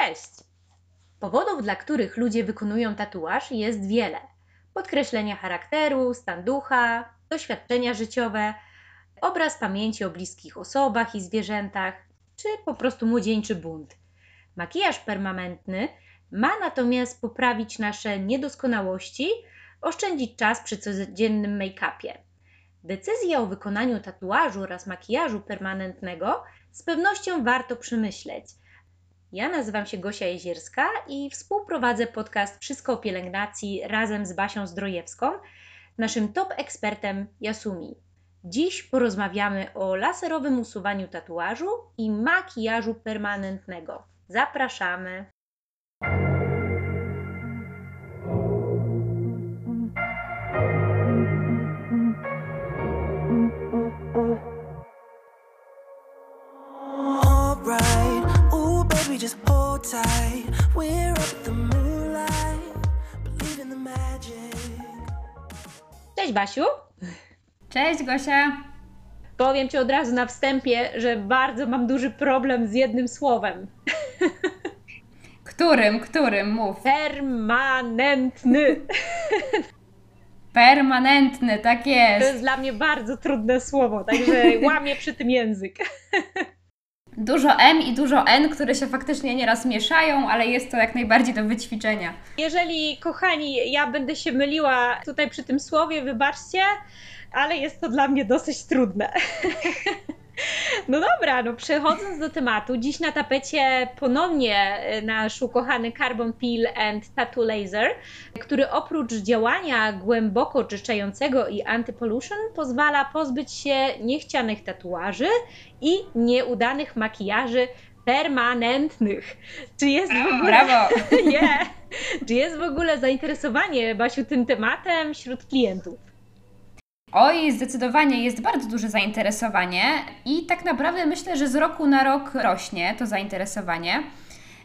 Cześć! Powodów, dla których ludzie wykonują tatuaż jest wiele. Podkreślenia charakteru, stan ducha, doświadczenia życiowe, obraz pamięci o bliskich osobach i zwierzętach, czy po prostu młodzieńczy bunt. Makijaż permanentny ma natomiast poprawić nasze niedoskonałości, oszczędzić czas przy codziennym make-upie. Decyzję o wykonaniu tatuażu oraz makijażu permanentnego z pewnością warto przemyśleć. Ja nazywam się Gosia Jezierska i współprowadzę podcast Wszystko o pielęgnacji razem z Basią Zdrojewską, naszym top ekspertem Yasumi. Dziś porozmawiamy o laserowym usuwaniu tatuażu i makijażu permanentnego. Zapraszamy! Cześć Basiu! Cześć Gosia! Powiem Ci od razu na wstępie, że bardzo mam duży problem z jednym słowem. Którym, którym? Mów. Permanentny. Permanentny, tak To jest. jest dla mnie bardzo trudne słowo, także łamię przy tym język. Dużo M i dużo N, które się faktycznie nieraz mieszają, ale jest to jak najbardziej do wyćwiczenia. Jeżeli, kochani, ja będę się myliła tutaj przy tym słowie, wybaczcie, ale jest to dla mnie dosyć trudne. No dobra, no przechodząc do tematu, dziś na tapecie ponownie e, nasz ukochany Carbon Peel and Tattoo Laser, który oprócz działania głęboko oczyszczającego i anti-pollution pozwala pozbyć się niechcianych tatuaży i nieudanych makijaży permanentnych. Czy jest w ogóle... Brawo! Nie. Czy jest w ogóle zainteresowanie, Basiu, tym tematem wśród klientów? Oj, zdecydowanie jest bardzo duże zainteresowanie i tak naprawdę myślę, że z roku na rok rośnie to zainteresowanie.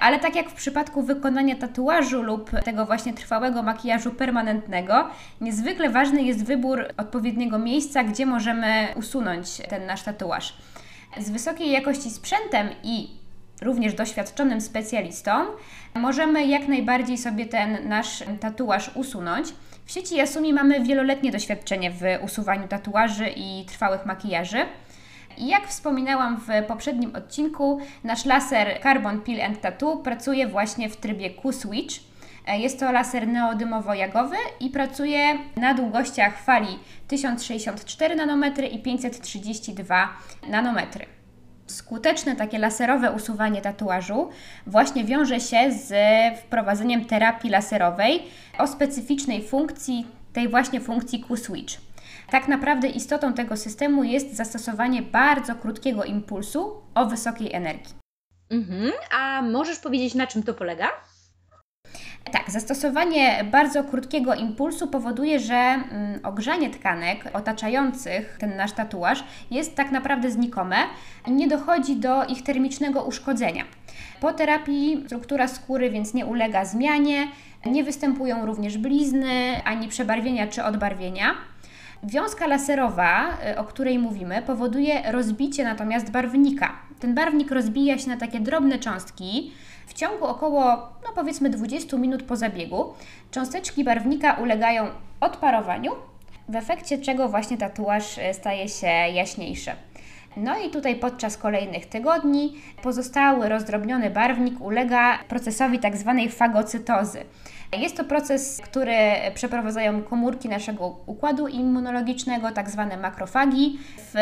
Ale tak jak w przypadku wykonania tatuażu lub tego właśnie trwałego makijażu permanentnego, niezwykle ważny jest wybór odpowiedniego miejsca, gdzie możemy usunąć ten nasz tatuaż. Z wysokiej jakości sprzętem i również doświadczonym specjalistą możemy jak najbardziej sobie ten nasz tatuaż usunąć. W sieci Yasumi mamy wieloletnie doświadczenie w usuwaniu tatuaży i trwałych makijaży. I jak wspominałam w poprzednim odcinku, nasz laser Carbon Peel and Tattoo pracuje właśnie w trybie Q-Switch. E, Jest to laser neodymowo-jagowy i pracuje na długościach fali 1064 nanometry i 532 nanometry. Skuteczne takie laserowe usuwanie tatuażu właśnie wiąże się z wprowadzeniem terapii laserowej o specyficznej funkcji, tej właśnie funkcji Q-Switch. Tak naprawdę istotą tego systemu jest zastosowanie bardzo krótkiego impulsu o wysokiej energii. Mhm. A możesz powiedzieć, na czym to polega? Tak, zastosowanie bardzo krótkiego impulsu powoduje, że mm, ogrzanie tkanek otaczających ten nasz tatuaż jest tak naprawdę znikome i nie dochodzi do ich termicznego uszkodzenia. Po terapii struktura skóry więc nie ulega zmianie, nie występują również blizny, ani przebarwienia czy odbarwienia. Wiązka laserowa, y, o której mówimy, powoduje rozbicie natomiast barwnika. Ten barwnik rozbija się na takie drobne cząstki. W ciągu około, no powiedzmy 20 minut po zabiegu, cząsteczki barwnika ulegają odparowaniu, w efekcie czego właśnie tatuaż y, staje się jaśniejszy. No i tutaj podczas kolejnych tygodni pozostały rozdrobniony barwnik ulega procesowi tak zwanej fagocytozy. Jest to proces, który przeprowadzają komórki naszego układu immunologicznego, tak zwane makrofagi. W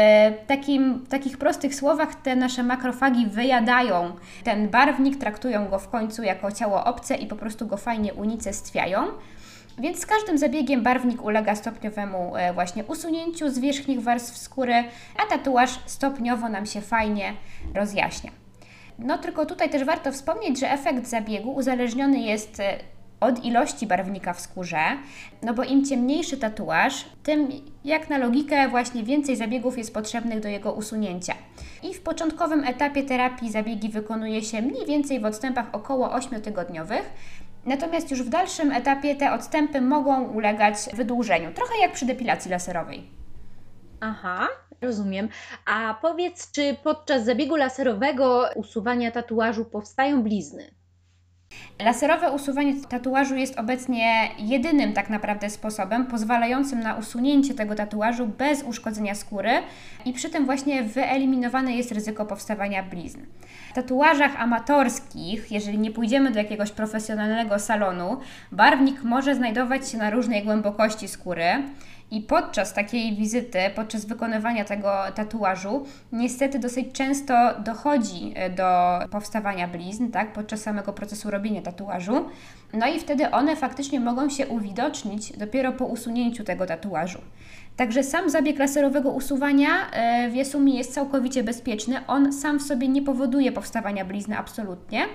takim, w takich prostych słowach te nasze makrofagi wyjadają ten barwnik, traktują go w końcu jako ciało obce i po prostu go fajnie unicestwiają. Więc z każdym zabiegiem barwnik ulega stopniowemu e, właśnie usunięciu z wierzchnich warstw skóry, a tatuaż stopniowo nam się fajnie rozjaśnia. No tylko tutaj też warto wspomnieć, że efekt zabiegu uzależniony jest e, od ilości barwnika w skórze, no bo im ciemniejszy tatuaż, tym jak na logikę właśnie więcej zabiegów jest potrzebnych do jego usunięcia. I w początkowym etapie terapii zabiegi wykonuje się mniej więcej w odstępach około 8-tygodniowych, natomiast już w dalszym etapie te odstępy mogą ulegać wydłużeniu, trochę jak przy depilacji laserowej. Aha, rozumiem. A powiedz, czy podczas zabiegu laserowego usuwania tatuażu powstają blizny? Laserowe usuwanie tatuażu jest obecnie jedynym tak naprawdę sposobem pozwalającym na usunięcie tego tatuażu bez uszkodzenia skóry i przy tym właśnie wyeliminowane jest ryzyko powstawania blizn. W tatuażach amatorskich, jeżeli nie pójdziemy do jakiegoś profesjonalnego salonu, barwnik może znajdować się na różnej głębokości skóry. I podczas takiej wizyty, podczas wykonywania tego tatuażu, niestety dosyć często dochodzi e, do powstawania blizn, tak, podczas samego procesu robienia tatuażu. No i wtedy one faktycznie mogą się uwidocznić dopiero po usunięciu tego tatuażu. Także sam zabieg laserowego usuwania e, w Yasumi jest całkowicie bezpieczny. On sam w sobie nie powoduje powstawania blizny absolutnie.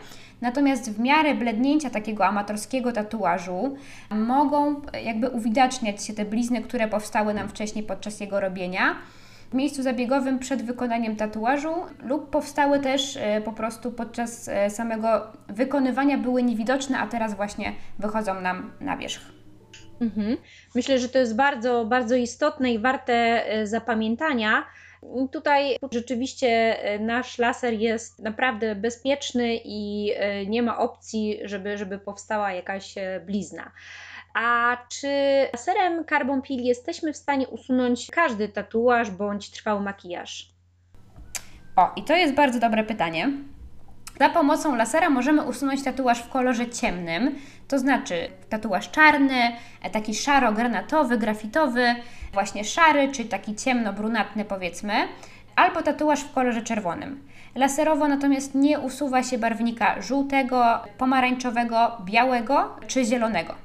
Natomiast w miarę blednięcia takiego amatorskiego tatuażu mogą jakby uwidaczniać się te blizny, które powstały nam wcześniej podczas jego robienia miejscu zabiegowym przed wykonaniem tatuażu lub powstały też e, po prostu podczas e, samego wykonywania były niewidoczne, a teraz właśnie wychodzą nam na wierzch. Mhm. Myślę, że to jest bardzo, bardzo istotne i warte e, zapamiętania. Tutaj rzeczywiście nasz laser jest naprawdę bezpieczny i nie ma opcji, żeby, żeby powstała jakaś blizna. A czy laserem Carbon Peel jesteśmy w stanie usunąć każdy tatuaż bądź trwały makijaż? O, i to jest bardzo dobre pytanie. Za pomocą lasera możemy usunąć tatuaż w kolorze ciemnym, to znaczy tatuaż czarny, taki szaro-granatowy, grafitowy, właśnie szary, czy taki ciemno-brunatny powiedzmy, albo tatuaż w kolorze czerwonym. Laserowo natomiast nie usuwa się barwnika żółtego, pomarańczowego, białego czy zielonego.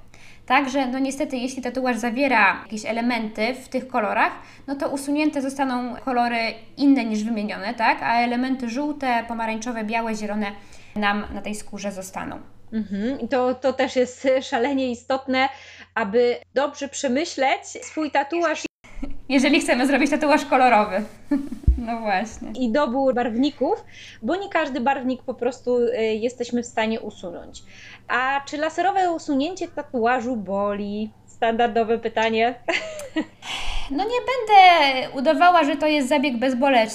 Także, no niestety, jeśli tatuaż zawiera jakieś elementy w tych kolorach, no to usunięte zostaną kolory inne niż wymienione, tak? A elementy żółte, pomarańczowe, białe, zielone nam na tej skórze zostaną. Mhm. To, to też jest szalenie istotne, aby dobrze przemyśleć swój tatuaż. Jeżeli chcemy zrobić tatuaż kolorowy. No właśnie. I dobór barwników, bo nie każdy barwnik po prostu y, jesteśmy w stanie usunąć. A czy laserowe usunięcie tatuażu boli? Standardowe pytanie. No nie będę udawała, że to jest zabieg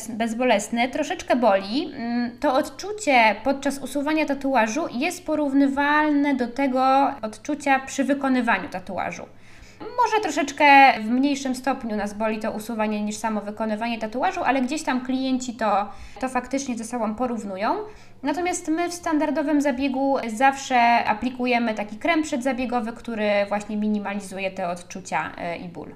bezbolesny. Troszeczkę boli. Mm, to odczucie podczas usuwania tatuażu jest porównywalne do tego odczucia przy wykonywaniu tatuażu. Może troszeczkę w mniejszym stopniu nas boli to usuwanie niż samo wykonywanie tatuażu, ale gdzieś tam klienci to, to faktycznie ze sobą porównują. Natomiast my w standardowym zabiegu zawsze aplikujemy taki krem przedzabiegowy, który właśnie minimalizuje te odczucia e, i ból.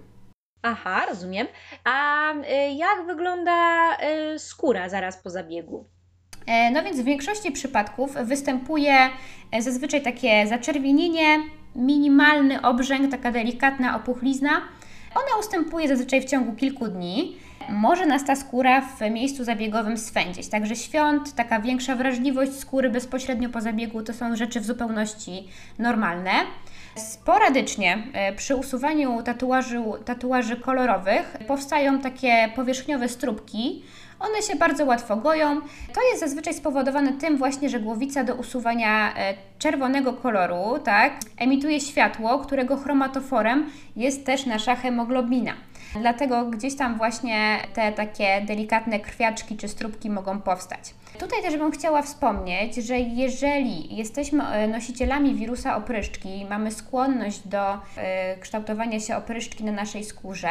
Aha, rozumiem. A e, jak wygląda e, skóra zaraz po zabiegu? No więc w większości przypadków występuje zazwyczaj takie zaczerwienienie, minimalny obrzęk, taka delikatna opuchlizna. Ona ustępuje zazwyczaj w ciągu kilku dni. Może nas ta skóra w miejscu zabiegowym swędzić. Także świąt, taka większa wrażliwość skóry bezpośrednio po zabiegu to są rzeczy w zupełności normalne. Sporadycznie e, przy usuwaniu tatuaży, tatuaży kolorowych powstają takie powierzchniowe strubki, one się bardzo łatwo goją. To jest zazwyczaj spowodowane tym właśnie, że głowica do usuwania e, czerwonego koloru, tak, emituje światło, którego chromatoforem jest też nasza hemoglobina. Dlatego gdzieś tam właśnie te takie delikatne krwiaczki czy strubki mogą powstać. Tutaj też bym chciała wspomnieć, że jeżeli jesteśmy e, nosicielami wirusa opryszczki, mamy skłonność do y, kształtowania się opryszczki na naszej skórze,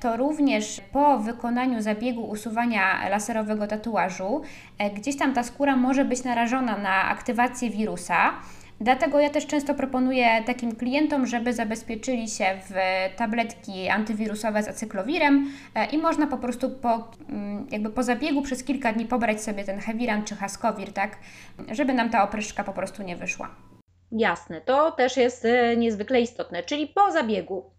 to również po wykonaniu zabiegu usuwania laserowego tatuażu, y, gdzieś tam ta skóra może być narażona na aktywację wirusa. Dlatego ja też często proponuję takim klientom, żeby zabezpieczyli się w tabletki antywirusowe z acyklowirem e, i można po prostu po, mm, jakby po zabiegu przez kilka dni pobrać sobie ten Heviran czy Haskowir, tak, żeby nam ta opryszczka po prostu nie wyszła. Jasne, to też jest e, niezwykle istotne, czyli po zabiegu.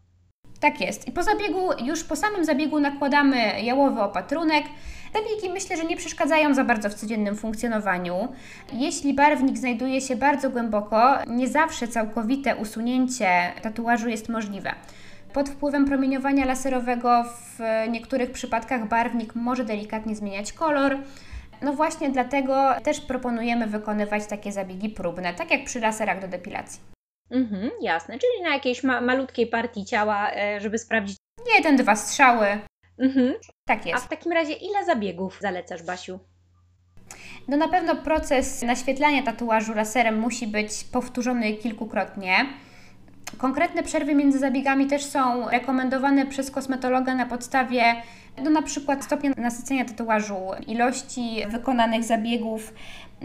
Tak jest. I po zabiegu, już po samym zabiegu nakładamy jałowy opatrunek, Zabiegi myślę, że nie przeszkadzają za bardzo w codziennym funkcjonowaniu. Jeśli barwnik znajduje się bardzo głęboko, nie zawsze całkowite usunięcie tatuażu jest możliwe. Pod wpływem promieniowania laserowego w niektórych przypadkach barwnik może delikatnie zmieniać kolor. No właśnie dlatego też proponujemy wykonywać takie zabiegi próbne, tak jak przy laserach do depilacji. Mhm, jasne, czyli na jakiejś ma malutkiej partii ciała, e, żeby sprawdzić. Jeden, dwa strzały. Mhm. Tak jest. A w takim razie ile zabiegów zalecasz, Basiu? No na pewno proces naświetlania tatuażu laserem musi być powtórzony kilkukrotnie. Konkretne przerwy między zabiegami też są rekomendowane przez kosmetologa na podstawie no na przykład stopnia nasycenia tatuażu, ilości wykonanych zabiegów.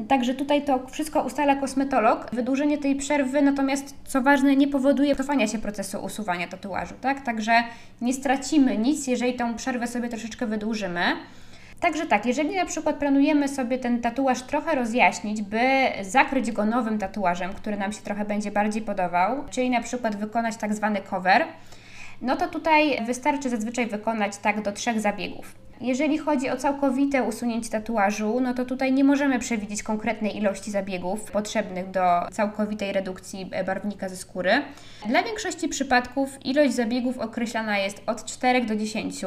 Także tutaj to wszystko ustala kosmetolog. Wydłużenie tej przerwy natomiast, co ważne, nie powoduje cofania się procesu usuwania tatuażu, tak? Także nie stracimy nic, jeżeli tą przerwę sobie troszeczkę wydłużymy. Także tak, jeżeli na przykład planujemy sobie ten tatuaż trochę rozjaśnić, by zakryć go nowym tatuażem, który nam się trochę będzie bardziej podobał, czyli na przykład wykonać tak zwany cover, no to tutaj wystarczy zazwyczaj wykonać tak do trzech zabiegów. Jeżeli chodzi o całkowite usunięcie tatuażu, no to tutaj nie możemy przewidzieć konkretnej ilości zabiegów potrzebnych do całkowitej redukcji barwnika ze skóry. Dla większości przypadków ilość zabiegów określana jest od 4 do 10.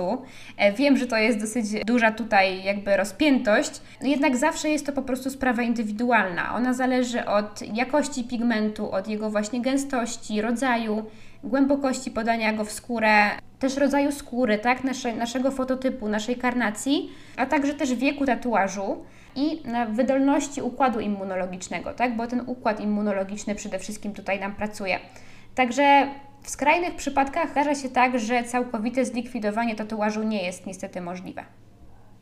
E, wiem, że to jest dosyć duża tutaj jakby rozpiętość, jednak zawsze jest to po prostu sprawa indywidualna. Ona zależy od jakości pigmentu, od jego właśnie gęstości, rodzaju, głębokości podania go w skórę, też rodzaju skóry, tak, Nasze, naszego fototypu, naszej karnacji, a także też wieku tatuażu i wydolności układu immunologicznego, tak, bo ten układ immunologiczny przede wszystkim tutaj nam pracuje. Także w skrajnych przypadkach zdarza się tak, że całkowite zlikwidowanie tatuażu nie jest niestety możliwe.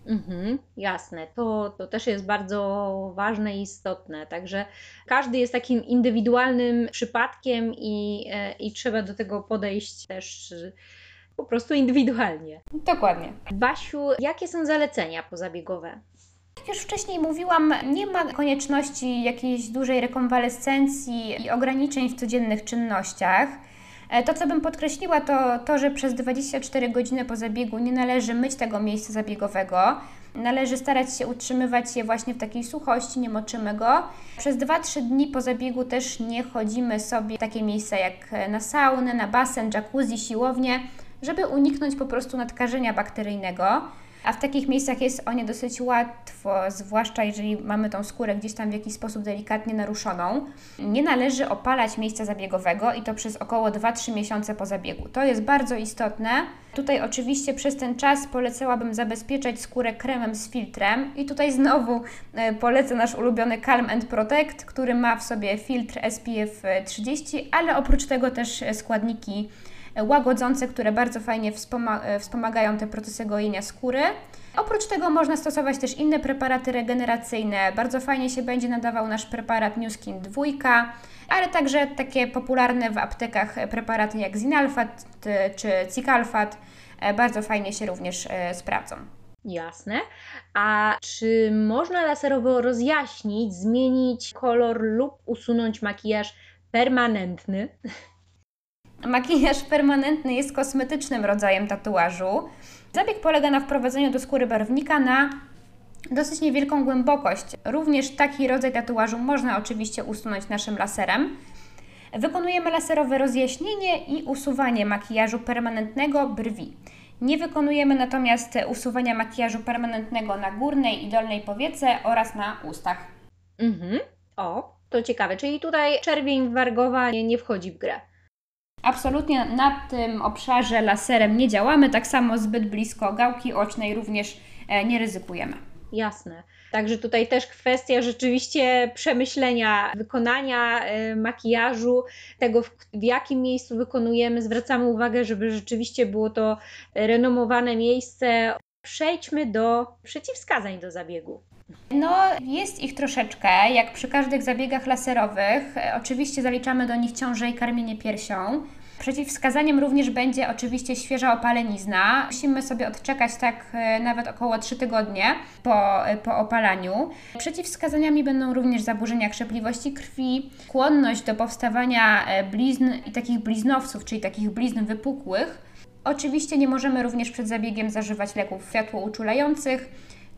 Mhm, jasne, to, to też jest bardzo ważne i istotne. Także każdy jest takim indywidualnym przypadkiem i, e, i trzeba do tego podejść też po prostu indywidualnie. Dokładnie. Basiu, jakie są zalecenia pozabiegowe? Jak już wcześniej mówiłam, nie ma konieczności jakiejś dużej rekonwalescencji i ograniczeń w codziennych czynnościach. E, to, co bym podkreśliła, to to, że przez 24 godziny po zabiegu nie należy myć tego miejsca zabiegowego. Należy starać się utrzymywać je właśnie w takiej suchości, nie moczymy go. Przez 2-3 dni po zabiegu też nie chodzimy sobie w takie miejsca jak na saunę, na basen, jacuzzi, siłownię, żeby uniknąć po prostu nadkażenia bakteryjnego a w takich miejscach jest o nie dosyć łatwo, zwłaszcza jeżeli mamy tą skórę gdzieś tam w jakiś sposób delikatnie naruszoną. Nie należy opalać miejsca zabiegowego i to przez około 2-3 miesiące po zabiegu. To jest bardzo istotne. Tutaj oczywiście przez ten czas polecałabym zabezpieczać skórę kremem z filtrem i tutaj znowu e, polecę nasz ulubiony Calm and Protect, który ma w sobie filtr SPF 30, ale oprócz tego też składniki łagodzące, które bardzo fajnie e, wspomagają te procesy gojenia skóry. Oprócz tego można stosować też inne preparaty regeneracyjne. Bardzo fajnie się będzie nadawał nasz preparat New Skin 2, ale także takie popularne w aptekach preparaty jak Zinalfat czy Cicalfat e, bardzo fajnie się również e, sprawdzą. Jasne. A czy można laserowo rozjaśnić, zmienić kolor lub usunąć makijaż permanentny? Makijaż permanentny jest kosmetycznym rodzajem tatuażu. Zabieg polega na wprowadzeniu do skóry barwnika na dosyć niewielką głębokość. Również taki rodzaj tatuażu można oczywiście usunąć naszym laserem. Wykonujemy laserowe rozjaśnienie i usuwanie makijażu permanentnego brwi. Nie wykonujemy natomiast usuwania makijażu permanentnego na górnej i dolnej powiece oraz na ustach. Mhm. O, to ciekawe. Czyli tutaj czerwień wargowa nie, nie wchodzi w grę. Absolutnie na tym obszarze laserem nie działamy, tak samo zbyt blisko gałki ocznej również e, nie ryzykujemy. Jasne. Także tutaj też kwestia rzeczywiście przemyślenia, wykonania e, makijażu, tego w, w jakim miejscu wykonujemy. Zwracamy uwagę, żeby rzeczywiście było to renomowane miejsce. Przejdźmy do przeciwwskazań do zabiegu. No, jest ich troszeczkę, jak przy każdych zabiegach laserowych. E, oczywiście zaliczamy do nich ciążę i karmienie piersią. Przeciwwskazaniem również będzie oczywiście świeża opalenizna. Musimy sobie odczekać tak e, nawet około 3 tygodnie po, e, po opalaniu. Przeciwwskazaniami będą również zaburzenia krzepliwości krwi, skłonność do powstawania blizn i takich bliznowców, czyli takich blizn wypukłych. Oczywiście nie możemy również przed zabiegiem zażywać leków światłouczulających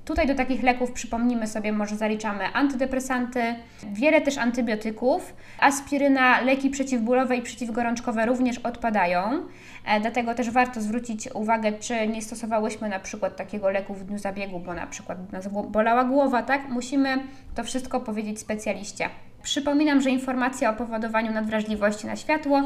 Tutaj do takich leków przypomnimy sobie, może zaliczamy antydepresanty, wiele też antybiotyków, aspiryna, leki przeciwbólowe i przeciwgorączkowe również odpadają. E, dlatego też warto zwrócić uwagę, czy nie stosowałyśmy na przykład takiego leku w dniu zabiegu, bo na przykład nas bolała głowa, tak? Musimy to wszystko powiedzieć specjaliście. Przypominam, że informacja o powodowaniu nadwrażliwości na światło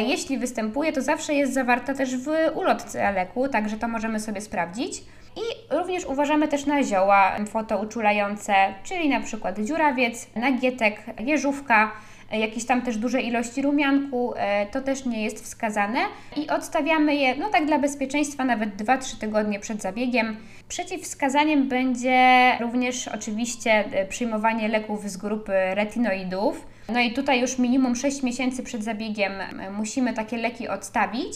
Jeśli występuje, to zawsze jest zawarta też w ulotce leku, także to możemy sobie sprawdzić. I również uważamy też na zioła fotouczulające, czyli na przykład dziurawiec, nagietek, jeżówka, e, jakieś tam też duże ilości rumianku, e, to też nie jest wskazane. I odstawiamy je, no tak dla bezpieczeństwa, nawet 2-3 tygodnie przed zabiegiem. Przeciwwskazaniem będzie również oczywiście e, przyjmowanie leków z grupy retinoidów. No i tutaj już minimum 6 miesięcy przed zabiegiem musimy takie leki odstawić.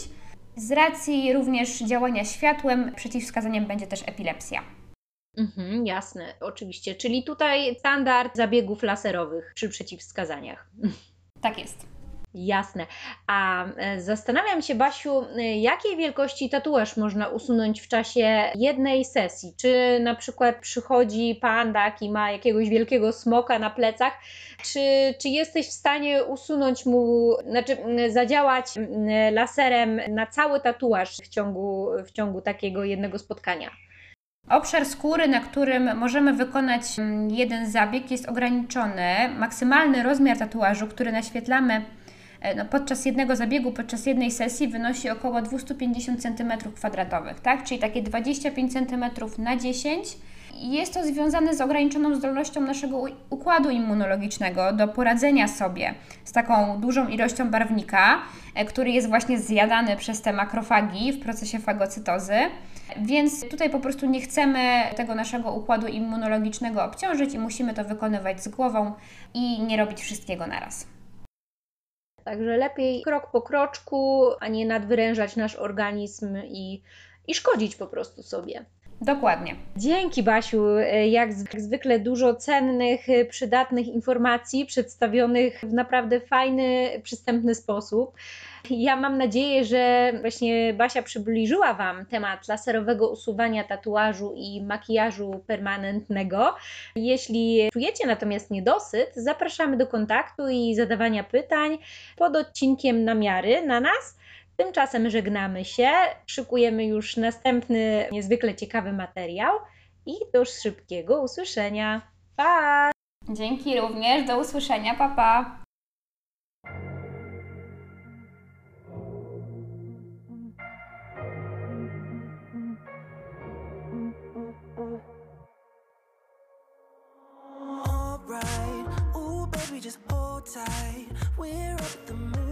Z racji również działania światłem, przeciwwskazaniem będzie też epilepsja. Mhm, jasne, oczywiście. Czyli tutaj standard zabiegów laserowych przy przeciwwskazaniach. Tak jest. Jasne. A e, zastanawiam się, Basiu, e, jakiej wielkości tatuaż można usunąć w czasie jednej sesji? Czy na przykład przychodzi pandak i ma jakiegoś wielkiego smoka na plecach? Czy, czy jesteś w stanie usunąć mu, znaczy zadziałać laserem na cały tatuaż w ciągu, w ciągu takiego jednego spotkania? Obszar skóry, na którym możemy wykonać jeden zabieg, jest ograniczony. Maksymalny rozmiar tatuażu, który naświetlamy no, podczas jednego zabiegu, podczas jednej sesji, wynosi około 250 cm2, tak? czyli takie 25 cm na 10 i Jest to związane z ograniczoną zdolnością naszego układu immunologicznego do poradzenia sobie z taką dużą ilością barwnika, e, który jest właśnie zjadany przez te makrofagi w procesie fagocytozy. Więc tutaj po prostu nie chcemy tego naszego układu immunologicznego obciążyć i musimy to wykonywać z głową i nie robić wszystkiego naraz. Także lepiej krok po kroczku, a nie nadwyrężać nasz organizm i, i szkodzić po prostu sobie. Dokładnie. Dzięki Basiu, E, jak zwykle dużo cennych, e, przydatnych informacji przedstawionych w naprawdę fajny, przystępny sposób. Ja mam nadzieję, że właśnie Basia przybliżyła Wam temat laserowego usuwania tatuażu i makijażu permanentnego. Jeśli czujecie natomiast niedosyt, zapraszamy do kontaktu i zadawania pytań pod odcinkiem namiary na nas. Tymczasem żegnamy się, szykujemy już następny niezwykle ciekawy materiał i do szybkiego usłyszenia. Pa! Dzięki również. Do usłyszenia. Pa, pa. Alright, ooh baby, just hold tight. We're up at the the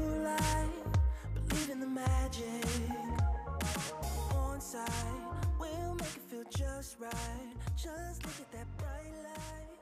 magic on site. We'll make it feel just right. Just look at that bright light.